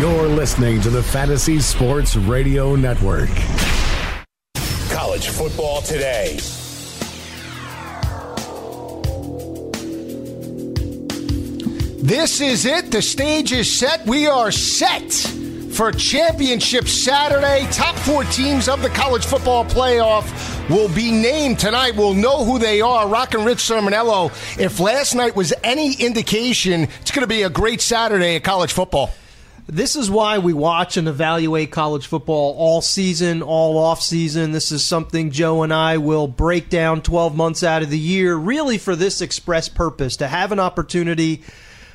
You're listening to the Fantasy Sports Radio Network. College football today. This is it. The stage is set. We are set for Championship Saturday. Top four teams of the college football playoff will be named tonight. We'll know who they are. Rock and Rich Cirminiello. If last night was any indication, it's going to be a great Saturday at college football. This is why we watch and evaluate college football all season, all off season. This is something Joe and I will break down 12 months out of the year, really for this express purpose to have an opportunity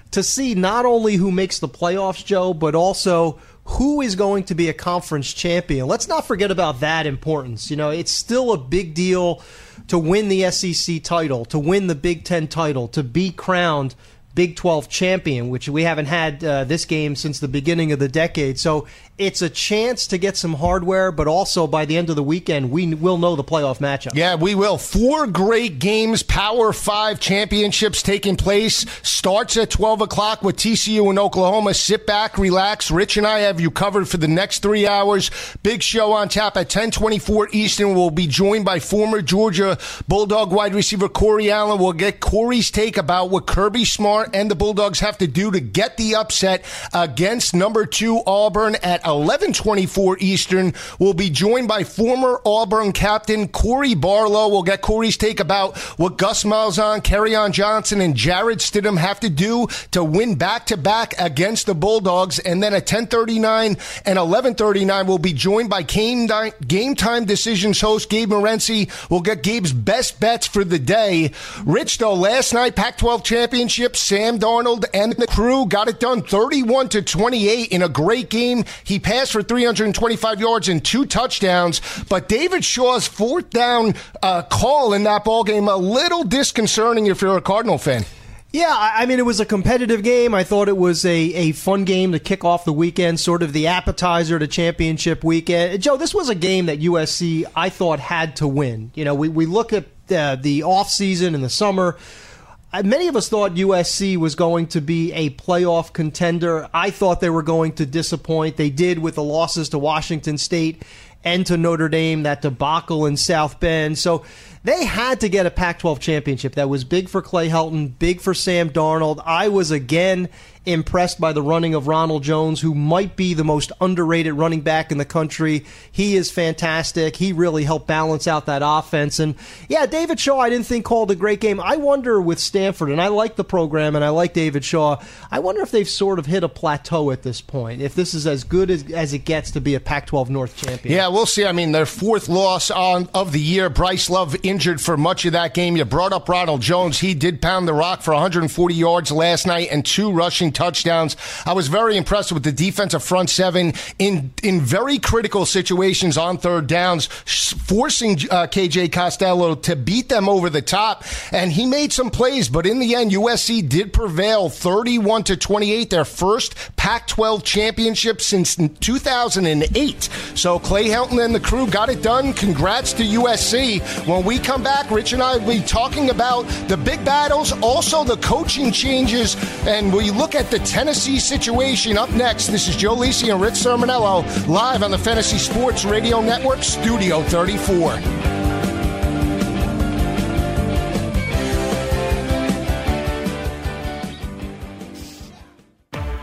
to see not only who makes the playoffs, Joe, but also who is going to be a conference champion. Let's not forget about that importance. You know, it's still a big deal to win the SEC title, to win the Big Ten title, to be crowned Big 12 champion, which we haven't had uh, this game since the beginning of the decade. So it's a chance to get some hardware, but also by the end of the weekend, we will know the playoff matchup. Yeah, we will. Four great games, Power Five championships taking place. Starts at 12 o'clock with TCU in Oklahoma. Sit back, relax. Rich and I have you covered for the next three hours. Big show on tap at 1024 Eastern. We'll be joined by former Georgia Bulldog wide receiver Corey Allen. We'll get Corey's take about what Kirby Smart and the Bulldogs have to do to get the upset against number two Auburn at 11:24 Eastern. We'll be joined by former Auburn captain Corey Barlow. We'll get Corey's take about what Gus Malzahn, Kerryon Johnson, and Jarrett Stidham have to do to win back to back against the Bulldogs. And then at 10:39 and 11:39, we'll be joined by game time decisions host Gabe Morency. We'll get Gabe's best bets for the day. Rich, though, last night Pac-12 championship, Sam Darnold and the crew got it done 31 to 28 in a great game. He passed for 325 yards and two touchdowns, but David Shaw's fourth down uh, call in that ball game a little disconcerting if you're a Cardinal fan. Yeah, I mean, it was a competitive game. I thought it was a, a fun game to kick off the weekend, sort of the appetizer to championship weekend. Joe, this was a game that USC, I thought, had to win. You know, we, we look at uh, the offseason and the summer. Many of us thought USC was going to be a playoff contender. I thought they were going to disappoint. They did with the losses to Washington State and to Notre Dame, that debacle in South Bend. So they had to get a Pac 12 championship. That was big for Clay Helton, big for Sam Darnold. I was again impressed by the running of Ronald Jones, who might be the most underrated running back in the country. He is fantastic. He really helped balance out that offense. And yeah, David Shaw, I didn't think called a great game. I wonder with Stanford, and I like the program and I like David Shaw, I wonder if they've sort of hit a plateau at this point, if this is as good as, as it gets to be a Pac 12 North champion. Yeah, we'll see. I mean, their fourth loss on, of the year. Bryce Love injured for much of that game. You brought up Ronald Jones. He did pound the rock for 140 yards last night and two rushing touchdowns. I was very impressed with the defensive front seven in in very critical situations on third downs, forcing uh, KJ Costello to beat them over the top. And he made some plays, but in the end, USC did prevail 31 to 28, their first Pac 12 championship since 2008. So Clay Helton and the crew got it done. Congrats to USC. When we come back, Rich and I will be talking about the big battles, also the coaching changes, and we look at the Tennessee situation up next. This is Joe Lisi and Rich Cirminiello live on the Fantasy Sports Radio Network, Studio 34.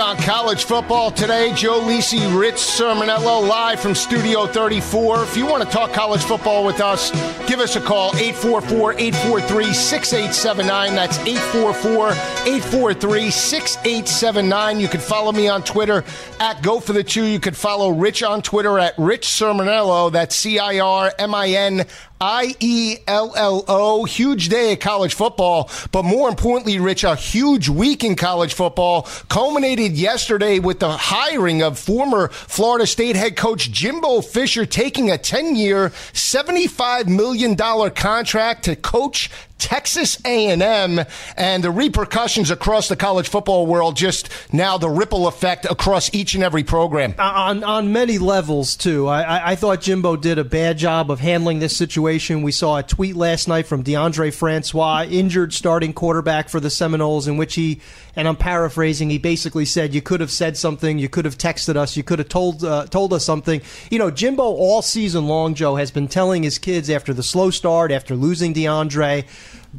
On college football today. Joe Lisi, Rich Cirminiello, live from Studio 34. If you want to talk college football with us, give us a call, 844-843-6879. That's 844-843-6879. You can follow me on Twitter at Go for the Two. You can follow Rich on Twitter at Rich Cirminiello. That's C-I-R-M-I-N I E L L O. Huge day of college football, but more importantly, Rich, a huge week in college football culminated yesterday with the hiring of former Florida State head coach Jimbo Fisher taking a 10 year, $75 million contract to coach Texas A&M and the repercussions across the college football world just now the ripple effect across each and every program. Uh, on on many levels too. I, I thought Jimbo did a bad job of handling this situation. We saw a tweet last night from Deondre Francois injured starting quarterback for the Seminoles in which he and I'm paraphrasing he basically said you could have said something you could have texted us you could have told uh, told us something you know Jimbo all season long Joe has been telling his kids after the slow start after losing Deondre,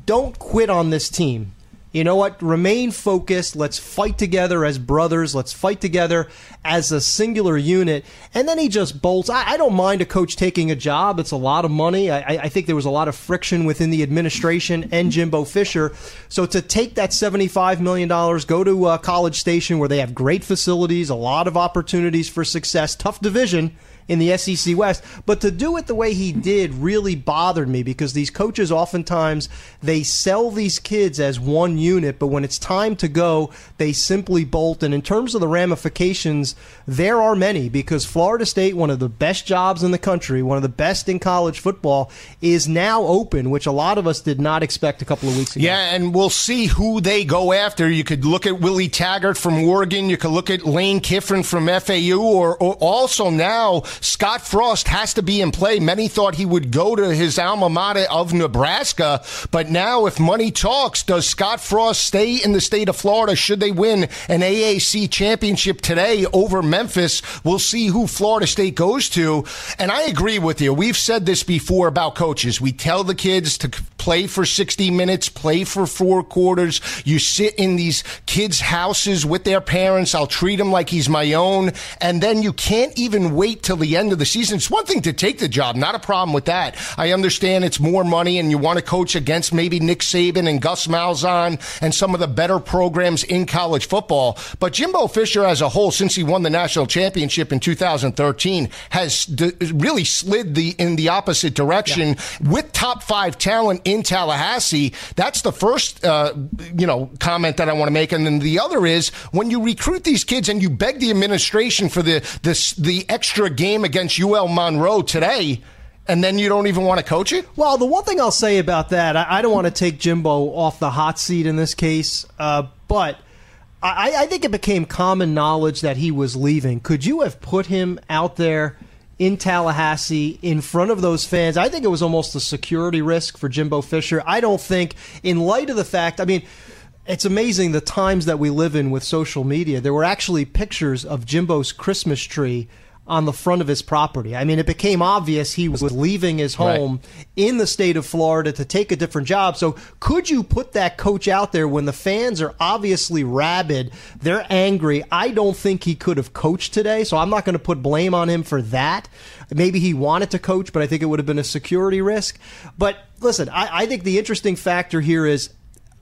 don't quit on this team. You know what? Remain focused. Let's fight together as brothers. Let's fight together as a singular unit. And then he just bolts. I, I don't mind a coach taking a job. It's a lot of money. I, I, think there was a lot of friction within the administration and Jimbo Fisher. So to take that $75 million, go to College Station where they have great facilities, a lot of opportunities for success, tough division in the SEC West. But to do it the way he did really bothered me because these coaches oftentimes they sell these kids as one unit, but when it's time to go, they simply bolt. And in terms of the ramifications, there are many because Florida State, one of the best jobs in the country, one of the best in college football, is now open, which a lot of us did not expect a couple of weeks ago. Yeah, and we'll see who they go after. You could look at Willie Taggart from Oregon. You could look at Lane Kiffin from FAU, or, or also now Scott Frost has to be in play. Many thought he would go to his alma mater of Nebraska, but now if money talks, does Scott Frost stay in the state of Florida should they win an AAC championship today over Memphis? We'll see who Florida State goes to. And I agree with you. We've said this before about coaches. We tell the kids to play for 60 minutes, play for four quarters. You sit in these kids' houses with their parents. I'll treat him like he's my own. And then you can't even wait till the end of the season. It's one thing to take the job, not a problem with that. I understand it's more money and you want to coach against maybe Nick Saban and Gus Malzahn and some of the better programs in college football. But Jimbo Fisher as a whole, since he won the national championship in 2013, has d- really slid the in the opposite direction yeah. with top five talent in Tallahassee. That's the first, uh, you know, comment that I want to make. And then the other is when you recruit these kids and you beg the administration for the, the, the extra game against UL Monroe today, and then you don't even want to coach it? Well, the one thing I'll say about that, I, I don't want to take Jimbo off the hot seat in this case, uh, but I, I, think it became common knowledge that he was leaving. Could you have put him out there in Tallahassee in front of those fans? I think it was almost a security risk for Jimbo Fisher. I don't think, in light of the fact, I mean, it's amazing the times that we live in with social media. There were actually pictures of Jimbo's Christmas tree on the front of his property. I mean, it became obvious he was leaving his home right. in the state of Florida to take a different job. So, could you put that coach out there when the fans are obviously rabid? They're angry. I don't think he could have coached today, so I'm not going to put blame on him for that. Maybe he wanted to coach, but I think it would have been a security risk. But listen, I, I think the interesting factor here is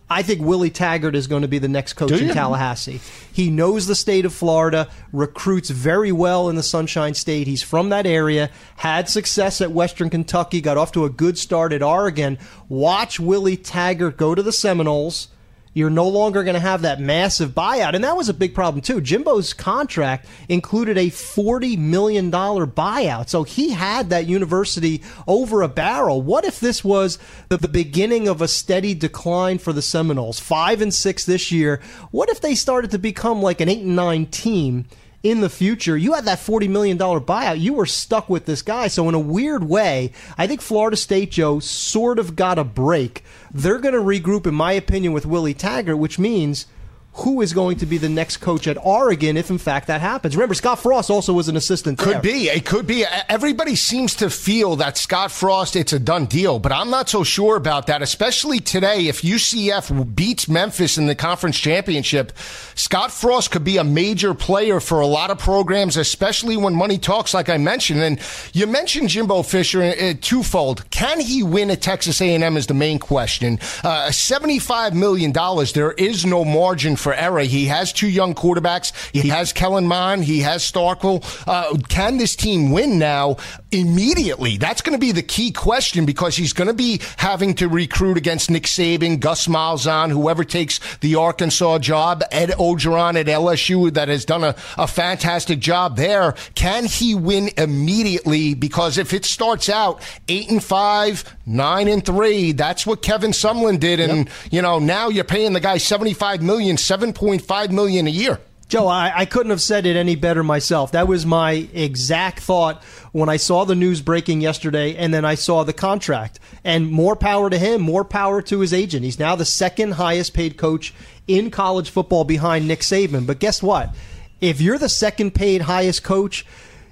I think Willie Taggart is going to be the next coach in Tallahassee. He knows the state of Florida, recruits very well in the Sunshine State. He's from that area, had success at Western Kentucky, got off to a good start at Oregon. Watch Willie Taggart go to the Seminoles you're no longer going to have that massive buyout. And that was a big problem, too. Jimbo's contract included a $40 million buyout. So he had that university over a barrel. What if this was the, the beginning of a steady decline for the Seminoles? Five and six this year. What if they started to become like an eight and nine team? In the future. You had that $40 million buyout. You were stuck with this guy. So, in a weird way, I think Florida State, Joe, sort of got a break. They're going to regroup, in my opinion, with Willie Taggart, which means who is going to be the next coach at Oregon if, in fact, that happens. Remember, Scott Frost also was an assistant. Could there. be. It could be. Everybody seems to feel that Scott Frost, it's a done deal, but I'm not so sure about that, especially today. If UCF beats Memphis in the conference championship, Scott Frost could be a major player for a lot of programs, especially when money talks, like I mentioned. And you mentioned Jimbo Fisher uh, twofold. Can he win at Texas A&M is the main question. Uh, $75 million, there is no margin for error. He has two young quarterbacks. He has Kellen Mond. He has Starkel. Uh, can this team win now? Immediately? That's going to be the key question because he's going to be having to recruit against Nick Saban, Gus Malzahn, whoever takes the Arkansas job, Ed Orgeron at LSU that has done a, a fantastic job there. Can he win immediately? Because if it starts out eight and five, nine and three, that's what Kevin Sumlin did. And, yep. you know, now you're paying the guy 75 million, 7.5 million a year. Joe, I, I, couldn't have said it any better myself. That was my exact thought when I saw the news breaking yesterday and then I saw the contract. And more power to him, more power to his agent. He's now the second highest paid coach in college football behind Nick Saban. But guess what? If you're the second paid highest coach,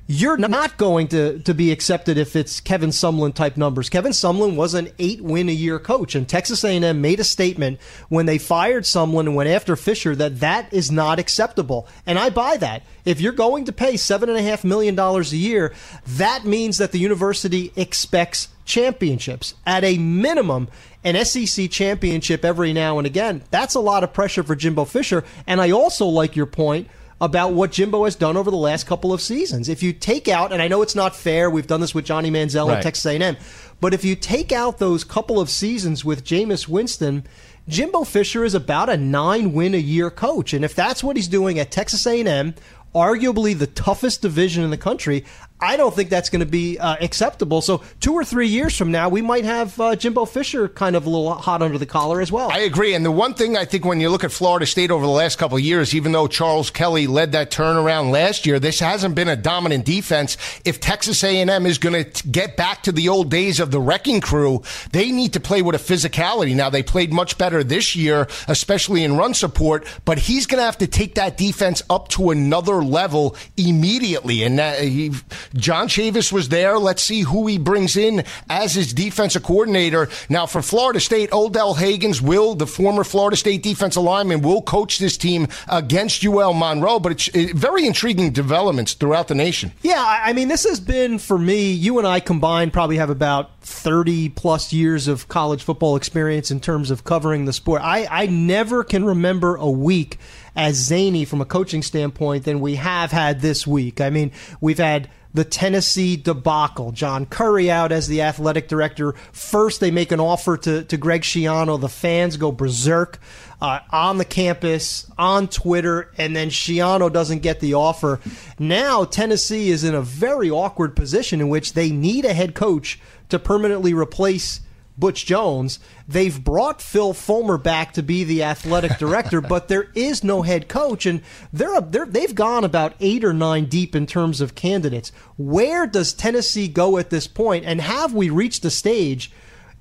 you're not going to, to be accepted if it's Kevin Sumlin type numbers. Kevin Sumlin was an eight win a year coach, and Texas A&M made a statement when they fired Sumlin and went after Fisher that that is not acceptable, and I buy that. If you're going to pay seven and a half million dollars a year, that means that the university expects championships at a minimum. An SEC championship every now and again. That's a lot of pressure for Jimbo Fisher. And I also like your point about what Jimbo has done over the last couple of seasons. If you take out, and I know it's not fair, we've done this with Johnny Manziel right. at Texas A&M, but if you take out those couple of seasons with Jameis Winston, Jimbo Fisher is about a nine win a year coach, and if that's what he's doing at Texas A&M arguably the toughest division in the country. I don't think that's going to be uh, acceptable. So two or three years from now, we might have uh, Jimbo Fisher kind of a little hot under the collar as well. I agree. And the one thing I think when you look at Florida State over the last couple of years, even though Charles Kelly led that turnaround last year, this hasn't been a dominant defense. If Texas A&M is going to get back to the old days of the wrecking crew, they need to play with a physicality. Now they played much better this year, especially in run support, but he's going to have to take that defense up to another level immediately. And uh, he John Chavis was there. Let's see who he brings in as his defensive coordinator. Now, for Florida State, Odell Haggins will, the former Florida State defensive lineman, will coach this team against UL Monroe. But it's it, very intriguing developments throughout the nation. Yeah, I mean, this has been for me. You and I combined probably have about 30 plus years of college football experience in terms of covering the sport. I, I never can remember a week as zany from a coaching standpoint than we have had this week. I mean, we've had the Tennessee debacle. John Currie out as the athletic director. First, they make an offer to, to Greg Schiano. The fans go berserk uh, on the campus, on Twitter, and then Schiano doesn't get the offer. Now, Tennessee is in a very awkward position in which they need a head coach to permanently replace Butch Jones. They've brought Phil Fulmer back to be the athletic director, but there is no head coach, and they're, they're they've gone about eight or nine deep in terms of candidates. Where does Tennessee go at this point, and have we reached a stage?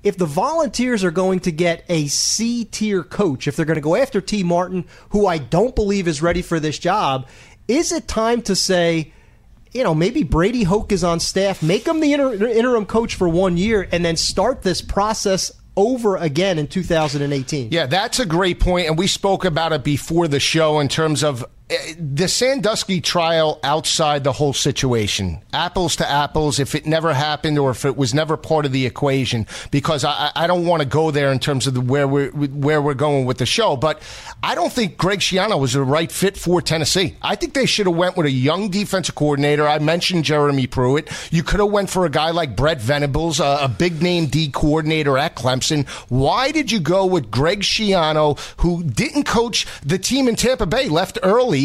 If the Volunteers are going to get a C tier coach, if they're going to go after Tee Martin, who I don't believe is ready for this job, is it time to say? You know, maybe Brady Hoke is on staff, make him the inter- interim coach for one year, and then start this process over again in 2018. Yeah, that's a great point, and we spoke about it before the show in terms of Uh, the Sandusky trial outside the whole situation, apples to apples, if it never happened or if it was never part of the equation, because I, I don't want to go there in terms of the, where we're where we're going with the show. But I don't think Greg Schiano was the right fit for Tennessee. I think they should have went with a young defensive coordinator. I mentioned Jeremy Pruitt. You could have went for a guy like Brent Venables, a, a big name D coordinator at Clemson. Why did you go with Greg Schiano, who didn't coach the team in Tampa Bay, left early?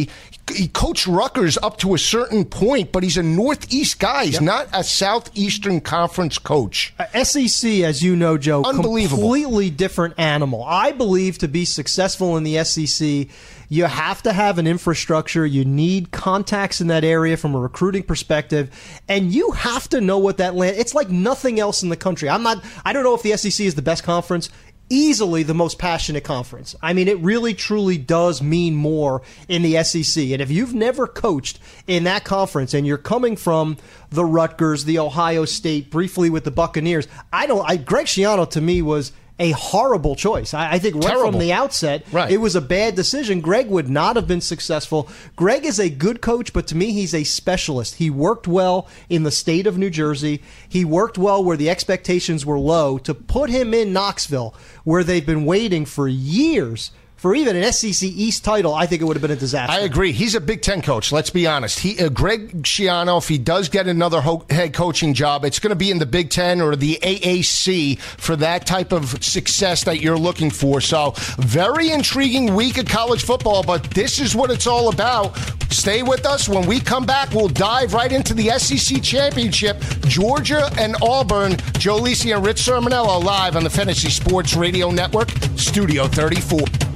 He coached Rutgers up to a certain point, but he's a Northeast guy. He's yep. not a Southeastern Conference coach. Uh, SEC, as you know, Joe, unbelievable, completely different animal. I believe to be successful in the SEC, you have to have an infrastructure. You need contacts in that area from a recruiting perspective, and you have to know what that land. It's like nothing else in the country. I'm not. I don't know if the SEC is the best conference easily the most passionate conference. I mean, it really truly does mean more in the SEC. And if you've never coached in that conference and you're coming from the Rutgers, the Ohio State, briefly with the Buccaneers, I don't. I, Greg Schiano to me was a horrible choice. I, I think right Terrible. from the outset, right. it was a bad decision. Greg would not have been successful. Greg is a good coach, but to me, he's a specialist. He worked well in the state of New Jersey. He worked well where the expectations were low. To put him in Knoxville, where they've been waiting for years for even an SEC East title, I think it would have been a disaster. I agree. He's a Big Ten coach. Let's be honest. He, uh, Greg Schiano, if he does get another ho- head coaching job, it's going to be in the Big Ten or the AAC for that type of success that you're looking for. So, very intriguing week of college football, but this is what it's all about. Stay with us. When we come back, we'll dive right into the SEC championship. Georgia and Auburn. Joe Lisi and Rich Cirminiello live on the Fantasy Sports Radio Network, Studio 34.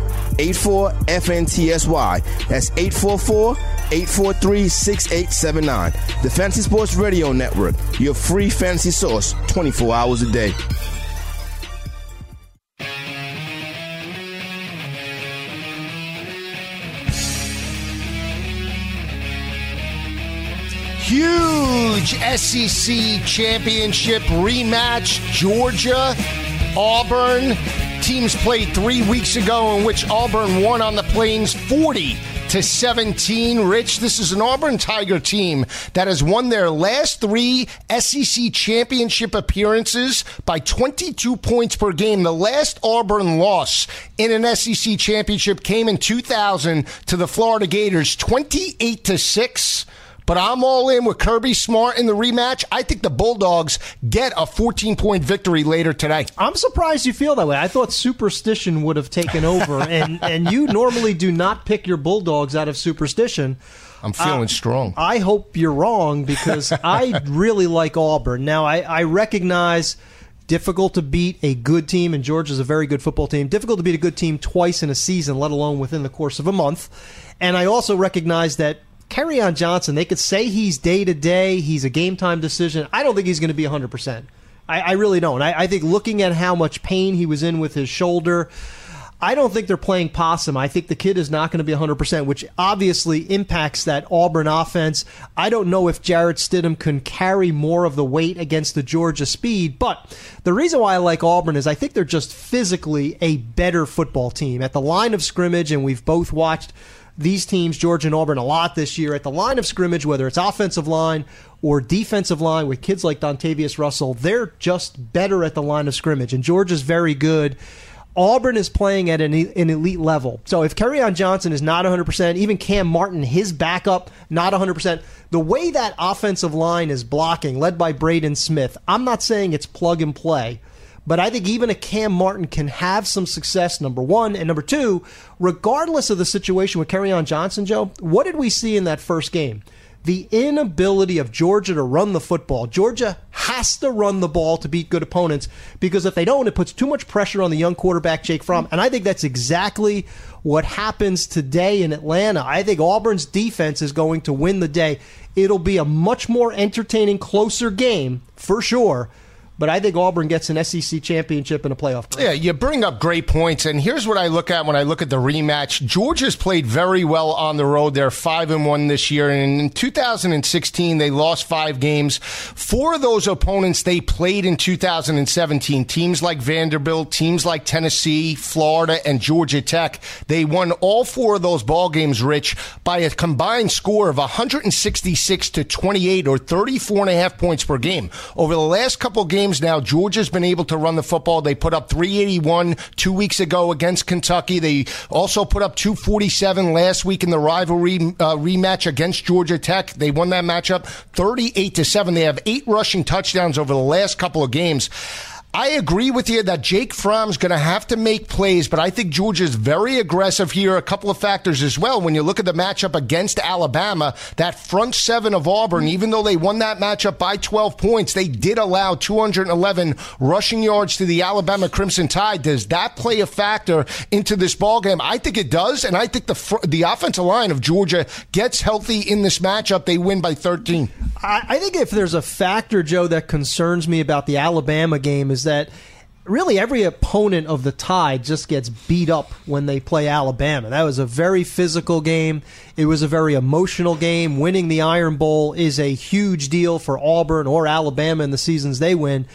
84 FNTSY. That's 844 843 6879. The Fantasy Sports Radio Network, your free fantasy source 24 hours a day. Huge SEC championship rematch. Georgia, Auburn. Teams played three weeks ago in which Auburn won on the Plains 40 to 17. Rich, this is an Auburn Tiger team that has won their last three SEC championship appearances by 22 points per game. The last Auburn loss in an SEC championship came in 2000 to the Florida Gators, 28 to 6. But I'm all in with Kirby Smart in the rematch. I think the Bulldogs get a 14 point victory later today. I'm surprised you feel that way. I thought superstition would have taken over, and, and you normally do not pick your Bulldogs out of superstition. I'm feeling uh, strong. I hope you're wrong because I really like Auburn. Now, I, I recognize difficult to beat a good team, and Georgia's a very good football team. Difficult to beat a good team twice in a season, let alone within the course of a month. And I also recognize that Kerryon Johnson, they could say he's day to day, he's a game time decision. I don't think he's going to be 100%. I, I really don't. I, I think looking at how much pain he was in with his shoulder, I don't think they're playing possum. I think the kid is not going to be 100%, which obviously impacts that Auburn offense. I don't know if Jarrett Stidham can carry more of the weight against the Georgia speed, but the reason why I like Auburn is I think they're just physically a better football team. At the line of scrimmage, and we've both watched these teams, Georgia and Auburn, a lot this year at the line of scrimmage, whether it's offensive line or defensive line with kids like Dontavius Russell, they're just better at the line of scrimmage. And Georgia's very good. Auburn is playing at an, an elite level. So if Kerryon Johnson is not 100%, even Kam Martin, his backup, not 100%, the way that offensive line is blocking, led by Braden Smith, I'm not saying it's plug and play. But I think even a Kam Martin can have some success, number one. And number two, regardless of the situation with Kerryon Johnson, Joe, what did we see in that first game? The inability of Georgia to run the football. Georgia has to run the ball to beat good opponents because if they don't, it puts too much pressure on the young quarterback, Jake Fromm. And I think that's exactly what happens today in Atlanta. I think Auburn's defense is going to win the day. It'll be a much more entertaining, closer game for sure but I think Auburn gets an SEC championship and a playoff. Yeah, you bring up great points, and here's what I look at when I look at the rematch. Georgia's played very well on the road. They're five and one this year, and in 2016 they lost five games. Four of those opponents they played in 2017. Teams like Vanderbilt, teams like Tennessee, Florida, and Georgia Tech. They won all four of those ball games, Rich, by a combined score of 166 to 28, or 34 and a half points per game. Over the last couple games games now. Georgia's been able to run the football. They put up 381 two weeks ago against Kentucky. They also put up 247 last week in the rivalry uh, rematch against Georgia Tech. They won that matchup 38 to 7. They have eight rushing touchdowns over the last couple of games. I agree with you that Jake Fromm's going to have to make plays, but I think Georgia's very aggressive here. A couple of factors as well. When you look at the matchup against Alabama, that front seven of Auburn, even though they won that matchup by 12 points, they did allow 211 rushing yards to the Alabama Crimson Tide. Does that play a factor into this ball game? I think it does, and I think the fr- the offensive line of Georgia gets healthy in this matchup. They win by 13. I, I think if there's a factor, Joe, that concerns me about the Alabama game is that really every opponent of the Tide just gets beat up when they play Alabama. That was a very physical game. It was a very emotional game. Winning the Iron Bowl is a huge deal for Auburn or Alabama in the seasons they win.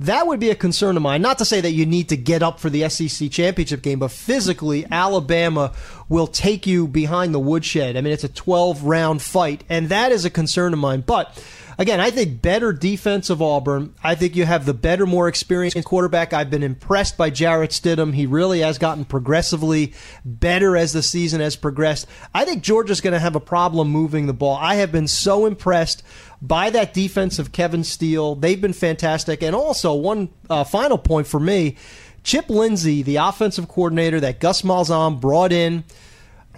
That would be a concern of mine. Not to say that you need to get up for the SEC championship game, but physically, Alabama will take you behind the woodshed. I mean, it's a 12 round fight, and that is a concern of mine. But again, I think better defense of Auburn. I think you have the better, more experienced quarterback. I've been impressed by Jarrett Stidham. He really has gotten progressively better as the season has progressed. I think Georgia's going to have a problem moving the ball. I have been so impressed by that defense of Kevin Steele. They've been fantastic. And also, one uh, final point for me Chip Lindsey, the offensive coordinator that Gus Malzahn brought in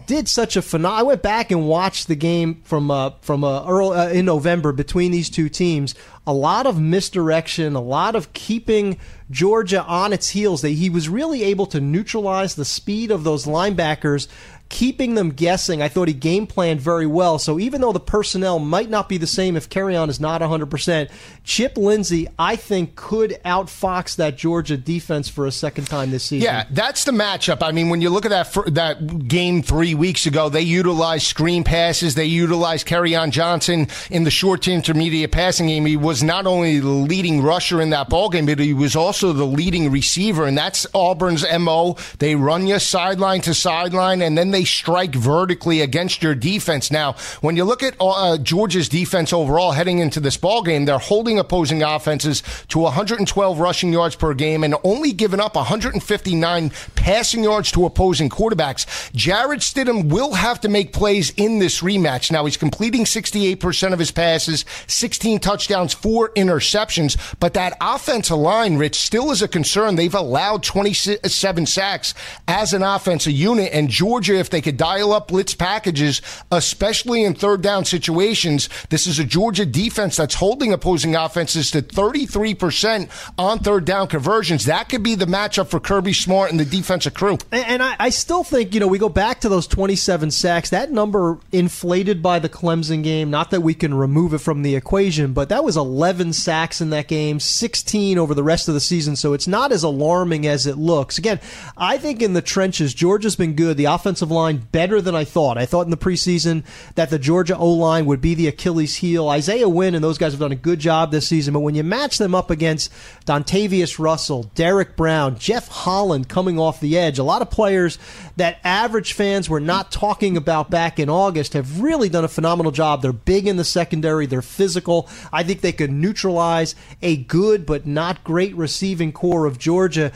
did such a phenomenal. I went back and watched the game from uh, from uh, early uh, in November between these two teams. A lot of misdirection, a lot of keeping Georgia on its heels. That he was really able to neutralize the speed of those linebackers keeping them guessing. I thought he game planned very well. So even though the personnel might not be the same if Kerryon is not 100%, Chip Lindsey, I think, could outfox that Georgia defense for a second time this season. Yeah, that's the matchup. I mean, when you look at that that game three weeks ago, they utilized screen passes. They utilized Kerryon Johnson in the short to intermediate passing game. He was not only the leading rusher in that ball game, but he was also the leading receiver, and that's Auburn's mo. They run you sideline to sideline, and then they strike vertically against your defense. Now, when you look at uh, Georgia's defense overall heading into this ball game, they're holding opposing offenses to 112 rushing yards per game and only giving up 159 passing yards to opposing quarterbacks. Jarrett Stidham will have to make plays in this rematch. Now, he's completing 68% of his passes, 16 touchdowns, four interceptions, but that offensive line, Rich, still is a concern. They've allowed 27 sacks as an offensive unit, and Georgia, if they could dial up blitz packages, especially in third down situations. This is a Georgia defense that's holding opposing offenses to 33% on third down conversions. That could be the matchup for Kirby Smart and the defensive crew. And, and I, I, still think, you know, we go back to those 27 sacks. That number inflated by the Clemson game. Not that we can remove it from the equation, but that was 11 sacks in that game, 16 over the rest of the season. So it's not as alarming as it looks. Again, I think in the trenches, Georgia's been good. The offensive line better than I thought. I thought in the preseason that the Georgia O line would be the Achilles heel. Isaiah Wynn and those guys have done a good job this season, but when you match them up against Dontavius Russell, Derrick Brown, Jeff Holland coming off the edge, a lot of players that average fans were not talking about back in August have really done a phenomenal job. They're big in the secondary, they're physical. I think they could neutralize a good but not great receiving corps of Georgia.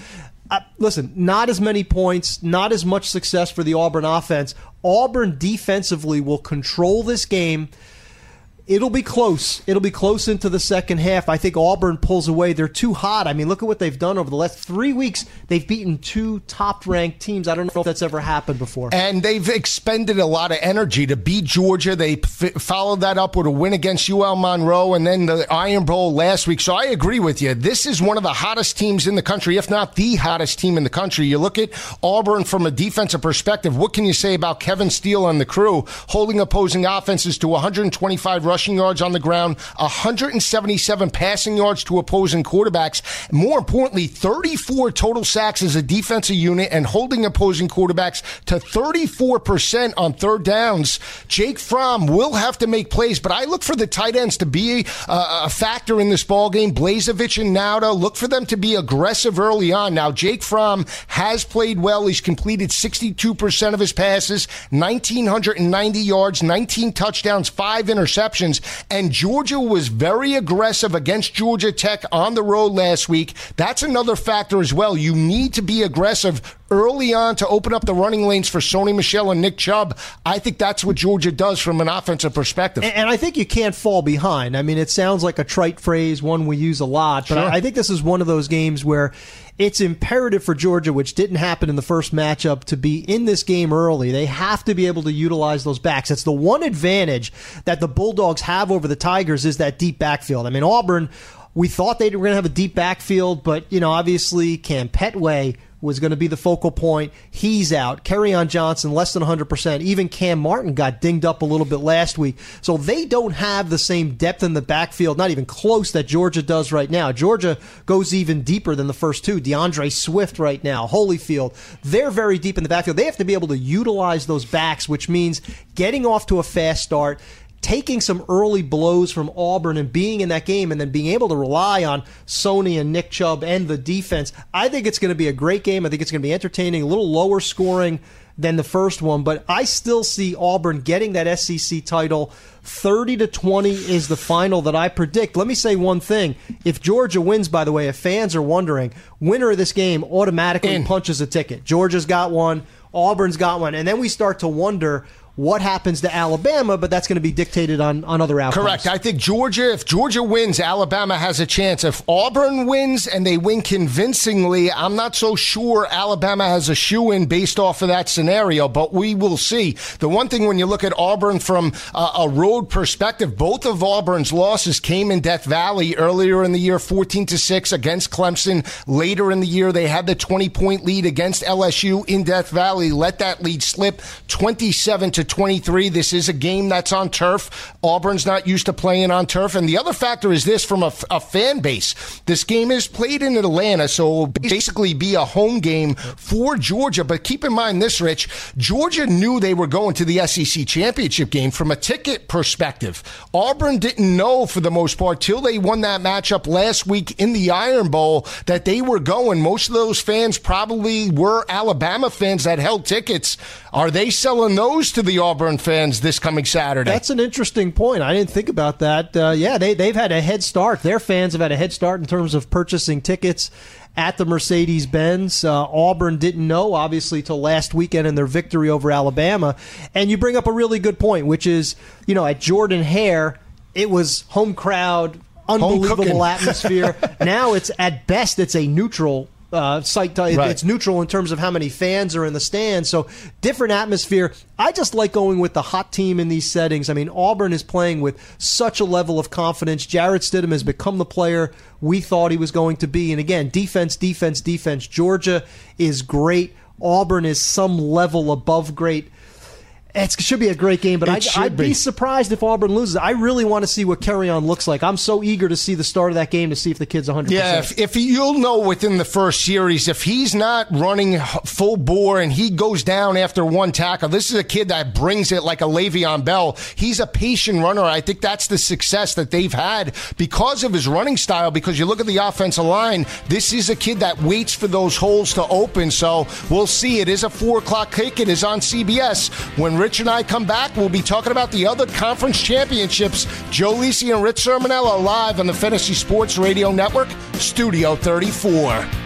Listen, not as many points, not as much success for the Auburn offense. Auburn defensively will control this game It'll be close. It'll be close into the second half. I think Auburn pulls away. They're too hot. I mean, look at what they've done over the last three weeks. They've beaten two top ranked teams. I don't know if that's ever happened before. And they've expended a lot of energy to beat Georgia. They f- followed that up with a win against UL Monroe and then the Iron Bowl last week. So I agree with you. This is one of the hottest teams in the country, if not the hottest team in the country. You look at Auburn from a defensive perspective. What can you say about Kevin Steele and the crew holding opposing offenses to 125 rushing? Rushing yards on the ground, 177 passing yards to opposing quarterbacks. More importantly, 34 total sacks as a defensive unit and holding opposing quarterbacks to 34% on third downs. Jake Fromm will have to make plays, but I look for the tight ends to be a, a factor in this ball game. Blazevich and Nauta, look for them to be aggressive early on. Now, Jake Fromm has played well. He's completed 62% of his passes, 1,990 yards, 19 touchdowns, five interceptions. And Georgia was very aggressive against Georgia Tech on the road last week. That's another factor as well. You need to be aggressive early on to open up the running lanes for Sony Michel and Nick Chubb. I think that's what Georgia does from an offensive perspective. And, and I think you can't fall behind. I mean, it sounds like a trite phrase, one we use a lot, but Sure. I, I think this is one of those games where it's imperative for Georgia, which didn't happen in the first matchup, to be in this game early. They have to be able to utilize those backs. That's the one advantage that the Bulldogs have over the Tigers is that deep backfield. I mean, Auburn, we thought they were going to have a deep backfield, but, you know, obviously Kam Pettway was going to be the focal point. He's out. on Johnson, less than 100%. Even Kam Martin got dinged up a little bit last week. So they don't have the same depth in the backfield, not even close, that Georgia does right now. Georgia goes even deeper than the first two. D'Andre Swift right now, Holyfield. They're very deep in the backfield. They have to be able to utilize those backs, which means getting off to a fast start taking some early blows from Auburn and being in that game and then being able to rely on Sony and Nick Chubb and the defense. I think it's going to be a great game. I think it's going to be entertaining, a little lower scoring than the first one, but I still see Auburn getting that SEC title. 30 to 20 is the final that I predict. Let me say one thing. If Georgia wins, by the way, if fans are wondering, winner of this game automatically In. punches a ticket. Georgia's got one, Auburn's got one, and then we start to wonder what happens to Alabama, but that's going to be dictated on, on other outcomes. Correct. I think Georgia, if Georgia wins, Alabama has a chance. If Auburn wins and they win convincingly, I'm not so sure Alabama has a shoe in based off of that scenario, but we will see. The one thing when you look at Auburn from a road perspective, both of Auburn's losses came in Death Valley earlier in the year, 14 to 6 against Clemson. Later in the year, they had the 20 point lead against LSU in Death Valley, let that lead slip 27 to 23. This is a game that's on turf. Auburn's not used to playing on turf. And the other factor is this from a, a fan base. This game is played in Atlanta, so it'll basically be a home game for Georgia. But keep in mind this, Rich. Georgia knew they were going to the SEC championship game from a ticket perspective. Auburn didn't know for the most part till they won that matchup last week in the Iron Bowl that they were going. Most of those fans probably were Alabama fans that held tickets. Are they selling those to the Auburn fans this coming Saturday? That's an interesting point. I didn't think about that. Uh, yeah, they, they've had a head start. Their fans have had a head start in terms of purchasing tickets at the Mercedes Benz. Uh, Auburn didn't know, obviously, till last weekend in their victory over Alabama. And you bring up a really good point, which is, you know, at Jordan Hare, it was home crowd, unbelievable atmosphere. now it's, at best, it's a neutral uh, site. Right. It's neutral in terms of how many fans are in the stands. So different atmosphere. I just like going with the hot team in these settings. I mean, Auburn is playing with such a level of confidence. Jarrett Stidham has become the player we thought he was going to be. And again, defense, defense, defense. Georgia is great. Auburn is some level above great. It should be a great game, but It I'd, I'd be be. surprised if Auburn loses. I really want to see what Kerryon looks like. I'm so eager to see the start of that game to see if the kid's 100%. Yeah, if, if you'll know within the first series, if he's not running full bore and he goes down after one tackle, this is a kid that brings it like a Le'Veon Bell. He's a patient runner. I think that's the success that they've had because of his running style. Because you look at the offensive line, this is a kid that waits for those holes to open. So we'll see. It is a four o'clock kick. It is on CBS. When Rich and I come back, we'll be talking about the other conference championships. Joe Lisi and Rich Cirminiello live on the Fantasy Sports Radio Network, Studio 34.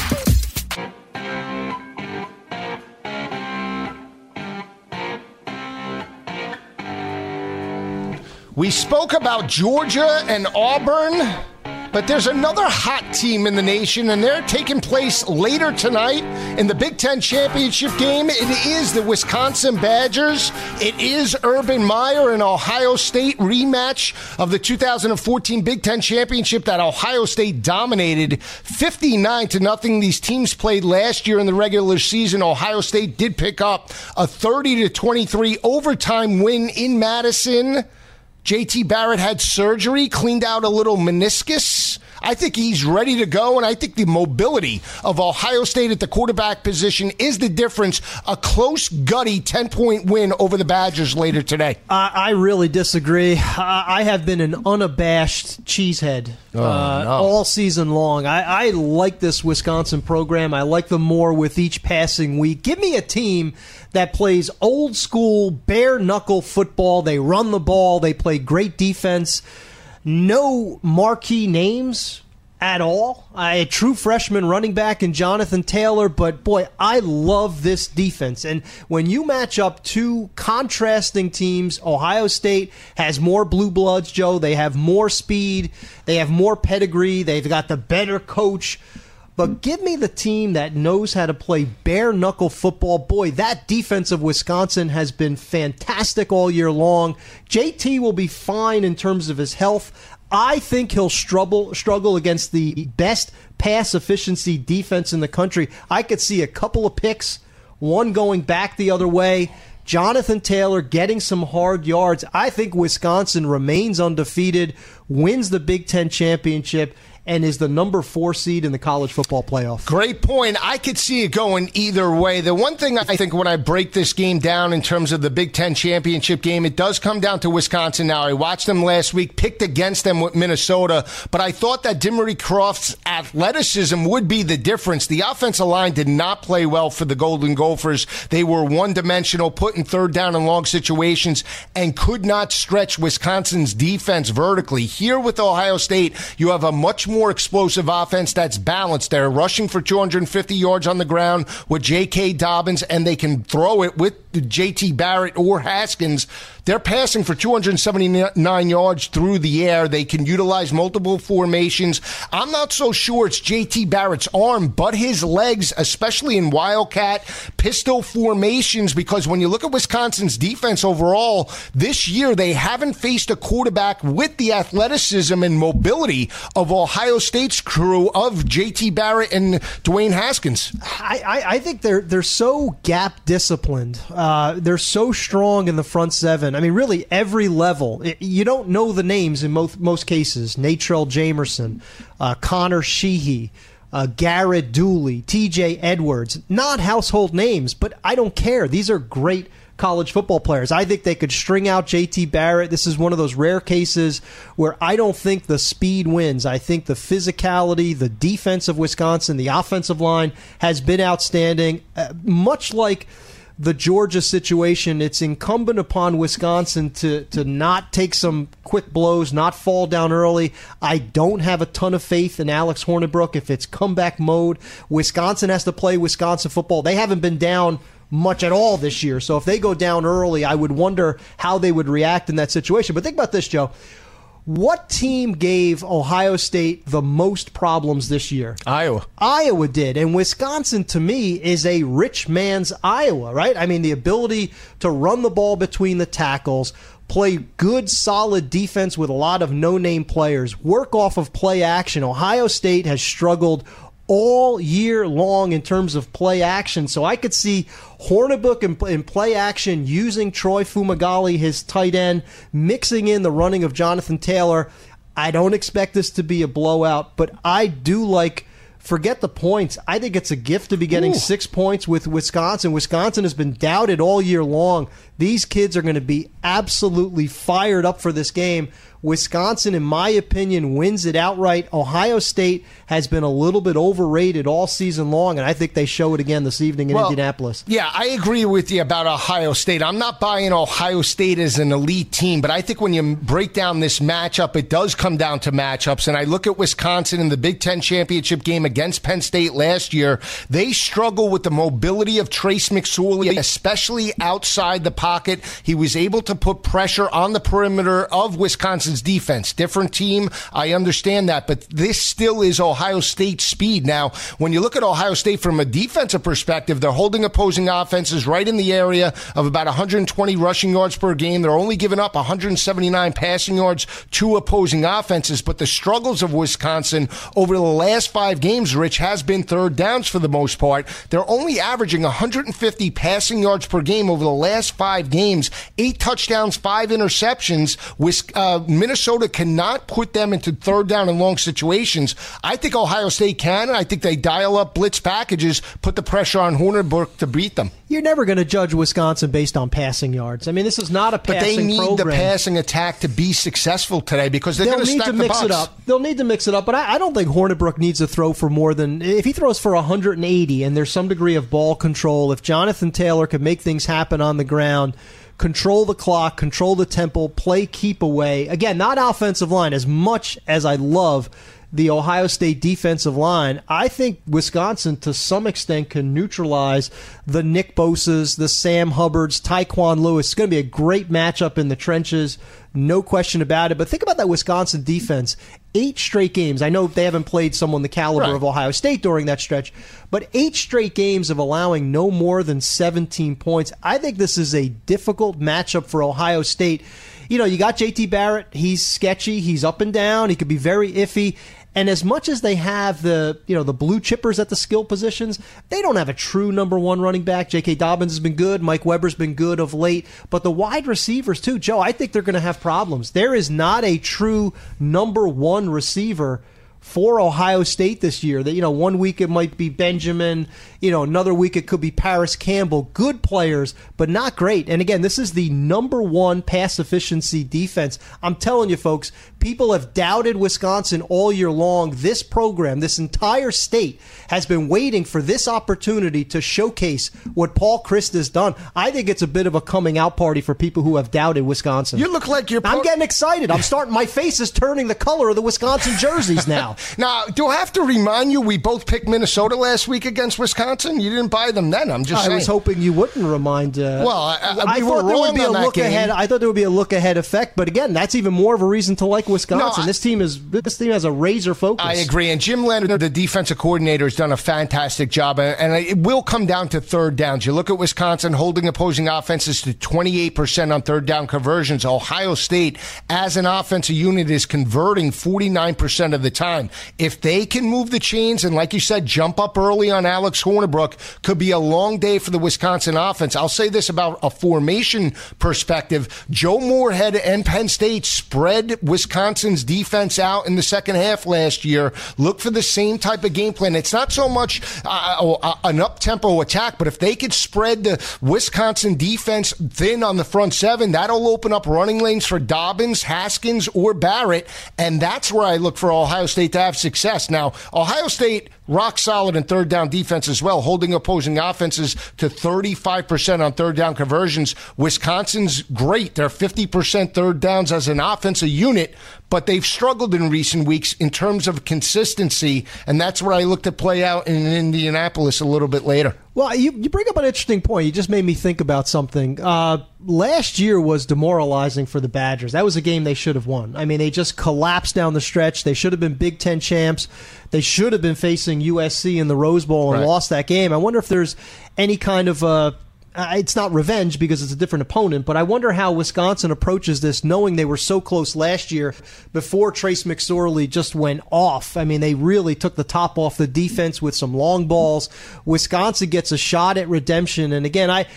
We spoke about Georgia and Auburn But there's another hot team in the nation, and they're taking place later tonight in the Big Ten championship game. It is the Wisconsin Badgers. It is Urban Meyer and Ohio State rematch of the 2014 Big Ten championship that Ohio State dominated 59 to nothing. These teams played last year in the regular season. Ohio State did pick up a 30 to 23 overtime win in Madison. JT Barrett had surgery, cleaned out a little meniscus. I think he's ready to go, and I think the mobility of Ohio State at the quarterback position is the difference. A close, gutty 10 point win over the Badgers later today. I, I really disagree. I, I have been an unabashed cheesehead Oh, uh, all season long. I, I like this Wisconsin program. I like them more with each passing week. Give me a team that plays old school, bare knuckle football. They run the ball, they play great defense no marquee names at all. A true freshman running back in Jonathan Taylor, but boy, I love this defense. And when you match up two contrasting teams, Ohio State has more blue bloods, Joe. They have more speed, they have more pedigree, they've got the better coach. But give me the team that knows how to play bare knuckle football. Boy, that defense of Wisconsin has been fantastic all year long. JT will be fine in terms of his health. I think he'll struggle struggle against the best pass efficiency defense in the country. I could see a couple of picks, one going back the other way. Jonathan Taylor getting some hard yards. I think Wisconsin remains undefeated, wins the Big Ten championship, and is the number four seed in the college football playoff. Great point. I could see it going either way. The one thing I think when I break this game down in terms of the Big Ten championship game, it does come down to Wisconsin now. I watched them last week, picked against them with Minnesota, but I thought that Demry Croft's athleticism would be the difference. The offensive line did not play well for the Golden Gophers. They were one dimensional, putting third down in long situations, and could not stretch Wisconsin's defense vertically. Here with Ohio State, you have a much more explosive offense that's balanced. They're rushing for 250 yards on the ground with J.K. Dobbins, and they can throw it with J.T. Barrett or Haskins. They're passing for 279 yards through the air. They can utilize multiple formations. I'm not so sure it's JT Barrett's arm, but his legs, especially in Wildcat pistol formations, because when you look at Wisconsin's defense overall, this year they haven't faced a quarterback with the athleticism and mobility of Ohio State's crew of JT Barrett and Dwayne Haskins. I, I, I think they're they're so gap disciplined. Uh, they're so strong in the front seven. I mean, really every level. You don't know the names in most most cases. Natrell Jamerson, uh, Connor Sheehy. Uh, Garrett Dooley, TJ Edwards, not household names, but I don't care. These are great college football players. I think they could string out JT Barrett. This is one of those rare cases where I don't think the speed wins. I think the physicality, the defense of Wisconsin, the offensive line has been outstanding. Uh, much like the Georgia situation, it's incumbent upon Wisconsin to to not take some quick blows, not fall down early. I don't have a ton of faith in Alex Hornibrook if it's comeback mode. Wisconsin has to play Wisconsin football. They haven't been down much at all this year. So if they go down early, I would wonder how they would react in that situation. But think about this, Joe. What team gave Ohio State the most problems this year? Iowa. Iowa did. And Wisconsin, to me, is a rich man's Iowa, right? I mean, the ability to run the ball between the tackles, play good, solid defense with a lot of no name players, work off of play action. Ohio State has struggled all year long in terms of play action. So I could see Hornibrook in, in, play action using Troy Fumagalli, his tight end, mixing in the running of Jonathan Taylor. I don't expect this to be a blowout, but I do like. Forget the points. I think it's a gift to be getting Ooh. six points with Wisconsin. Wisconsin has been doubted all year long. These kids are going to be absolutely fired up for this game. Wisconsin, in my opinion, wins it outright. Ohio State has been a little bit overrated all season long, and I think they show it again this evening in Well, Indianapolis. Yeah, I agree with you about Ohio State. I'm not buying Ohio State as an elite team, but I think when you break down this matchup, it does come down to matchups. And I look at Wisconsin in the Big Ten championship game against Penn State last year. They struggle with the mobility of Trace McSorley, especially outside the pocket. He was able to put pressure on the perimeter of Wisconsin Wisconsin's defense. Different team. I understand that, but this still is Ohio State speed. Now, when you look at Ohio State from a defensive perspective, they're holding opposing offenses right in the area of about 120 rushing yards per game. They're only giving up 179 passing yards to opposing offenses, but the struggles of Wisconsin over the last five games, Rich, has been third downs for the most part. They're only averaging 150 passing yards per game over the last five games, eight touchdowns, five interceptions. Uh, Minnesota cannot put them into third down and long situations. I think Ohio State can, and I think they dial up blitz packages, put the pressure on Hornibrook to beat them. You're never going to judge Wisconsin based on passing yards. I mean, this is not a passing But they need program. the passing attack to be successful today because they're going to need to mix the it up. They'll need to mix it up, but I, I don't think Hornibrook needs to throw for more than if he throws for 180 and there's some degree of ball control. If Jonathan Taylor could make things happen on the ground control the clock, control the tempo, play keep away. Again, not offensive line as much as I love the Ohio State defensive line, I think Wisconsin to some extent can neutralize the Nick Bosa's, the Sam Hubbards, Tyquan Lewis. It's going to be a great matchup in the trenches, no question about it. But think about that Wisconsin defense. Eight straight games. I know they haven't played someone the caliber right. of Ohio State during that stretch, but eight straight games of allowing no more than 17 points. I think this is a difficult matchup for Ohio State. You know, you got JT Barrett. He's sketchy. He's up and down. He could be very iffy. And as much as they have the you know the blue chippers at the skill positions, they don't have a true number one running back. J.K. Dobbins has been good. Mike Weber's been good of late. But the wide receivers too, Joe. I think they're going to have problems. There is not a true number one receiver for Ohio State this year. That you know, one week it might be Benjamin, you know, another week it could be Parris Campbell. Good players, but not great. And again, this is the number one pass efficiency defense. I'm telling you, folks, people have doubted Wisconsin all year long. This program, this entire state, has been waiting for this opportunity to showcase what Paul Chryst has done. I think it's a bit of a coming out party for people who have doubted Wisconsin. You look like you're. Pro- I'm getting excited. I'm starting. My face is turning the color of the Wisconsin jerseys now. now, do I have to remind you we both picked Minnesota last week against Wisconsin? You didn't buy them then. I'm just. I saying. was hoping you wouldn't remind. Uh, well, I, I, I thought there would be a look game. ahead. I thought there would be a look ahead effect, but again, that's even more of a reason to like Wisconsin. No, this team is this team has a razor focus. I agree, and Jim Leonhard, the defensive coordinator, has done a fantastic job, and it will come down to third downs. You look at Wisconsin holding opposing offenses to 28 percent on third down conversions. Ohio State, as an offensive unit, is converting 49 percent of the time. If they can move the chains and, like you said, jump up early on Alex Could be a long day for the Wisconsin offense. I'll say this about a formation perspective: Joe Moorhead and Penn State spread Wisconsin's defense out in the second half last year. Look for the same type of game plan. It's not so much uh, uh an up tempo attack, but if they could spread the Wisconsin defense thin on the front seven, that'll open up running lanes for Dobbins, Haskins, or Barrett, and that's where I look for Ohio State to have success. Now, Ohio State rock solid in third down defense as well, holding opposing offenses to 35% on third down conversions. Wisconsin's great. They're 50% third downs as an offensive unit, but they've struggled in recent weeks in terms of consistency, and that's where I look to play out in Indianapolis a little bit later. Well, you, you bring up an interesting point. You just made me think about something. Uh, last year was demoralizing for the Badgers. That was a game they should have won. I mean, they just collapsed down the stretch. They should have been Big Ten champs. They should have been facing USC in the Rose Bowl and right. lost that game. I wonder if there's any kind of uh, it's not revenge because it's a different opponent, but I wonder how Wisconsin approaches this, knowing they were so close last year before Trace McSorley just went off. I mean, they really took the top off the defense with some long balls. Wisconsin gets a shot at redemption, and again, I.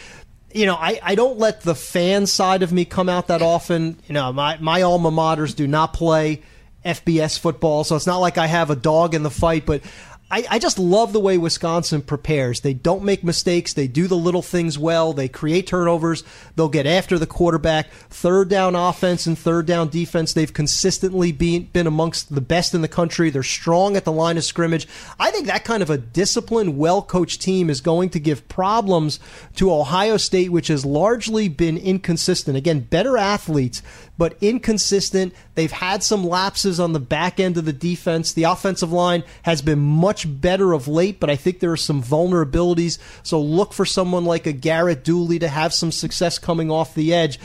You know, I, I don't let the fan side of me come out that often. You know, my, my alma maters do not play FBS football, so it's not like I have a dog in the fight, but I, I, just love the way Wisconsin prepares. They don't make mistakes. They do the little things well. They create turnovers. They'll get after the quarterback. Third down offense and third down defense. They've consistently been, been amongst the best in the country. They're strong at the line of scrimmage. I think that kind of a disciplined, well coached team is going to give problems to Ohio State, which has largely been inconsistent. Again, better athletes, but inconsistent. They've had some lapses on the back end of the defense. The offensive line has been much better of late, but I think there are some vulnerabilities. So look for someone like a Garrett Dooley to have some success coming off the edge.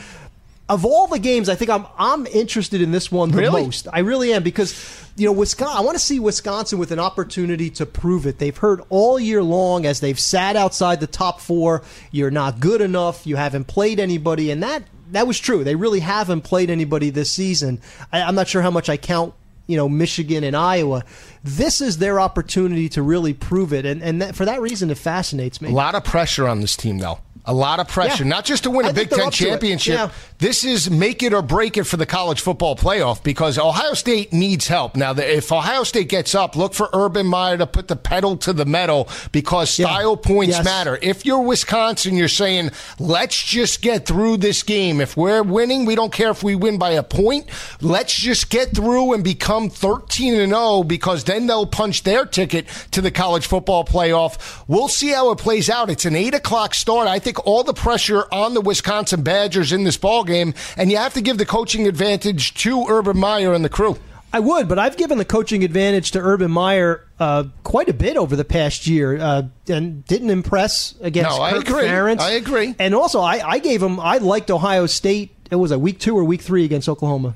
of all the games, I think I'm I'm interested in this one the Really? most. I really am because you know Wisconsin. I want to see Wisconsin with an opportunity to prove it. They've heard all year long as they've sat outside the top four. You're not good enough. You haven't played anybody, and that that was true. They really haven't played anybody this season. I, I'm not sure how much I count. You know, Michigan and Iowa. This is their opportunity to really prove it, and and that, for that reason, it fascinates me. A lot of pressure on this team, though. A lot of pressure, Yeah. not just to win a Big Ten up to it. championship. Yeah. This is make it or break it for the college football playoff because Ohio State needs help. Now, if Ohio State gets up, look for Urban Meyer to put the pedal to the metal because Yeah. style points Yes. matter. If you're Wisconsin, you're saying, let's just get through this game. If we're winning, we don't care if we win by a point. Let's just get through and become 13 and 0 because then they'll punch their ticket to the college football playoff. We'll see how it plays out. It's an 8 o'clock start. I think all the pressure on the Wisconsin Badgers in this ball game, and you have to give the coaching advantage to Urban Meyer and the crew. I would, but I've given the coaching advantage to Urban Meyer uh, quite a bit over the past year, uh, and didn't impress against No, I agree. Ferentz. I agree. And also, I, I gave him. I liked Ohio State. It was a week two or week three against Oklahoma.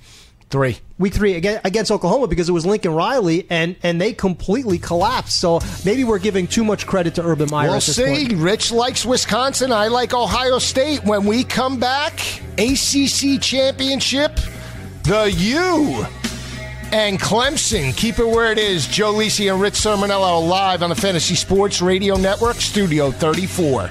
Three. Week three against, against Oklahoma because it was Lincoln Riley, and and they completely collapsed. So maybe we're giving too much credit to Urban Meyer. We'll at this see. point. Rich likes Wisconsin. I like Ohio State. When we come back, ACC championship, the U and Clemson. Keep it where it is. Joe Lisi and Rich Cirminiello live on the Fantasy Sports Radio Network, Studio 34.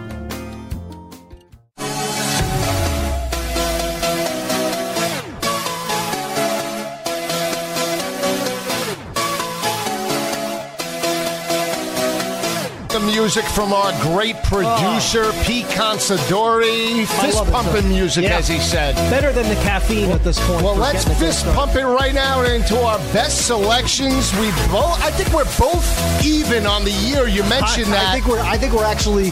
Music from our great producer, oh. Pete Consadori. Fist pumping music, Yeah. as he said. Better than the caffeine at this point. Well, let's fist pump it right now into our best selections. We both, I think we're both even on the year. You I, mentioned that. I think we're I think we're actually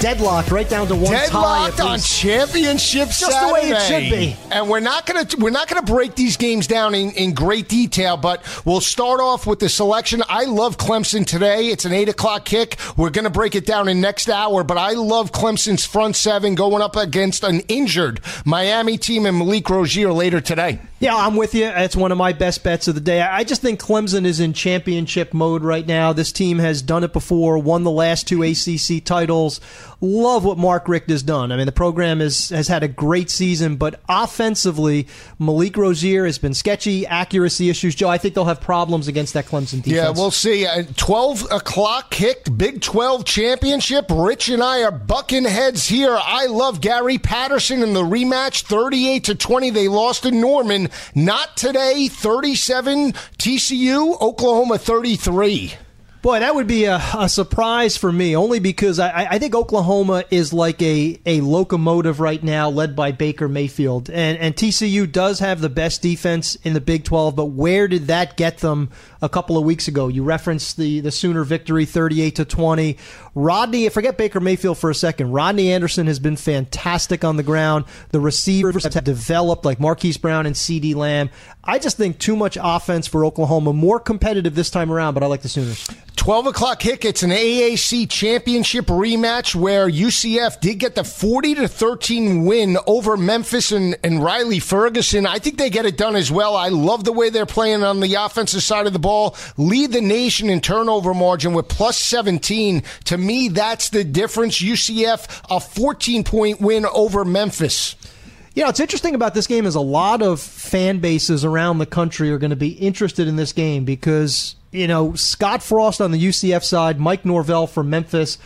deadlocked right down to one tie. Deadlocked at on championship Just the way it Saturday. should be. And we're not gonna we're not gonna break these games down in, in great detail, but we'll start off with the selection. I love Clemson today. It's an eight o'clock kick. We're gonna break it down in next hour, but I love Clemson's front seven going up against an injured Miami team and Malik Rosier later today. Yeah, I'm with you. It's one of my best bets of the day. I just think Clemson is in championship mode right now. This team has done it before, won the last two ACC titles. Love what Mark Richt has done. I mean, the program is, has had a great season, but offensively, Malik Rosier has been sketchy, accuracy issues. Joe, I think they'll have problems against that Clemson defense. Yeah, we'll see. Uh, 12 o'clock kicked, Big 12 championship. Rich and I are bucking heads here. I love Gary Patterson in the rematch, 38 to 20. They lost to Norman. Not today, 37 TCU, Oklahoma 33. Boy, that would be a, a surprise for me, only because I, I think Oklahoma is like a, a locomotive right now, led by Baker Mayfield. And, and TCU does have the best defense in the Big 12, but where did that get them a couple of weeks ago? You referenced the, the Sooner victory, 38 to 20. Rodney, forget Baker Mayfield for a second. Rodney Anderson has been fantastic on the ground. The receivers have developed like Marquise Brown and CeeDee Lamb. I just think too much offense for Oklahoma, more competitive this time around, but I like the Sooners. 12 o'clock kick. It's an AAC championship rematch where UCF did get the 40 to 13 win over Memphis and, and Riley Ferguson. I think they get it done as well. I love the way they're playing on the offensive side of the ball. Lead the nation in turnover margin with plus 17. To me, that's the difference. UCF, a 14 point win over Memphis. You know, what's interesting about this game is a lot of fan bases around the country are going to be interested in this game because, you know, Scott Frost on the UCF side, Mike Norvell from Memphis.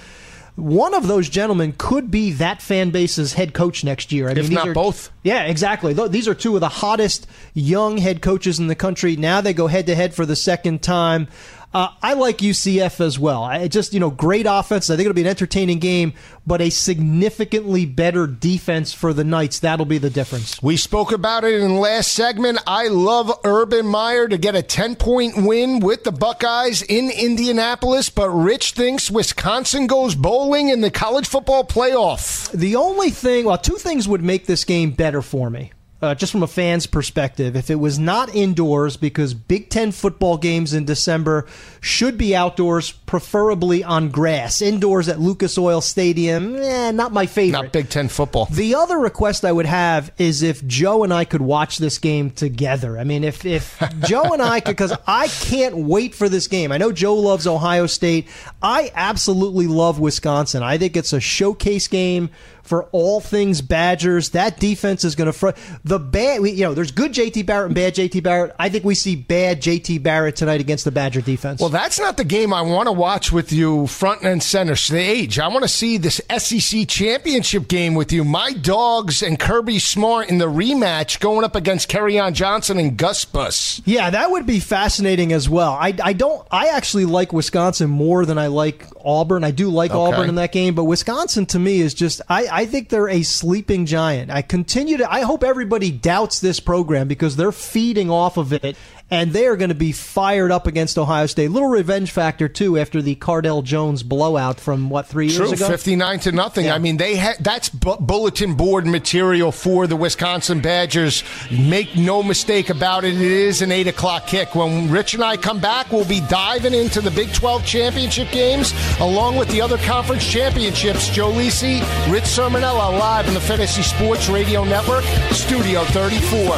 One of those gentlemen could be that fan base's head coach next year. I If these not are- both. Yeah, exactly. These are two of the hottest young head coaches in the country. Now they go head to head for the second time. Uh, I like UCF as well. I just, you know, great offense. I think it'll be an entertaining game, but a significantly better defense for the Knights. That'll be the difference. We spoke about it in the last segment. I love Urban Meyer to get a 10 point win with the Buckeyes in Indianapolis, but Rich thinks Wisconsin goes bowling in the college football playoff. The only thing, well, two things would make this game better for me uh, just from a fan's perspective, if it was not indoors, because Big Ten football games in December should be outdoors, preferably on grass. Indoors at Lucas Oil Stadium, eh, not my favorite. Not Big Ten football. The other request I would have is if Joe and I could watch this game together. I mean, if, if Joe and I could, because I can't wait for this game. I know Joe loves Ohio State. I absolutely love Wisconsin. I think it's a showcase game for all things Badgers. That defense is going to front the bad. You know, there's good JT Barrett and bad JT Barrett. I think we see bad JT Barrett tonight against the Badger defense. Well, that's not the game I want to watch with you front and center stage. I want to see this SEC championship game with you. My dogs and Kirby Smart in the rematch going up against Kerryon Johnson and Gus Bus. Yeah, that would be fascinating as well. I, I don't. I actually like Wisconsin more than I like Auburn. I do like okay. Auburn in that game, but Wisconsin to me is just. I, I think they're a sleeping giant. I continue to. I hope everybody doubts this program because they're feeding off of it and they are going to be fired up against Ohio State. Little revenge factor too after the Cardale Jones blowout from what three years ago. fifty nine to nothing. Yeah. I mean, they ha- that's bu- bulletin board material for the Wisconsin Badgers. Make no mistake about it. It is an eight o'clock kick. When Rich and I come back, we'll be diving into the Big Twelve championship games along with the other conference championships. Joe Lisi, Rich Cirminiello live on the Fantasy Sports Radio Network, Studio thirty four.